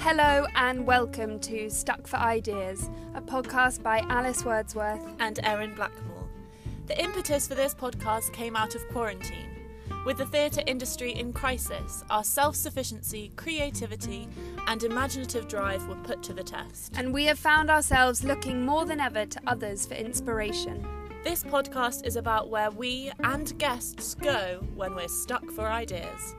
Hello and welcome to Stuck for Ideas, a podcast by Alice Wordsworth and Erin Blackmore. The impetus for this podcast came out of quarantine. With the theatre industry in crisis, our self sufficiency, creativity, and imaginative drive were put to the test. And we have found ourselves looking more than ever to others for inspiration. This podcast is about where we and guests go when we're stuck for ideas.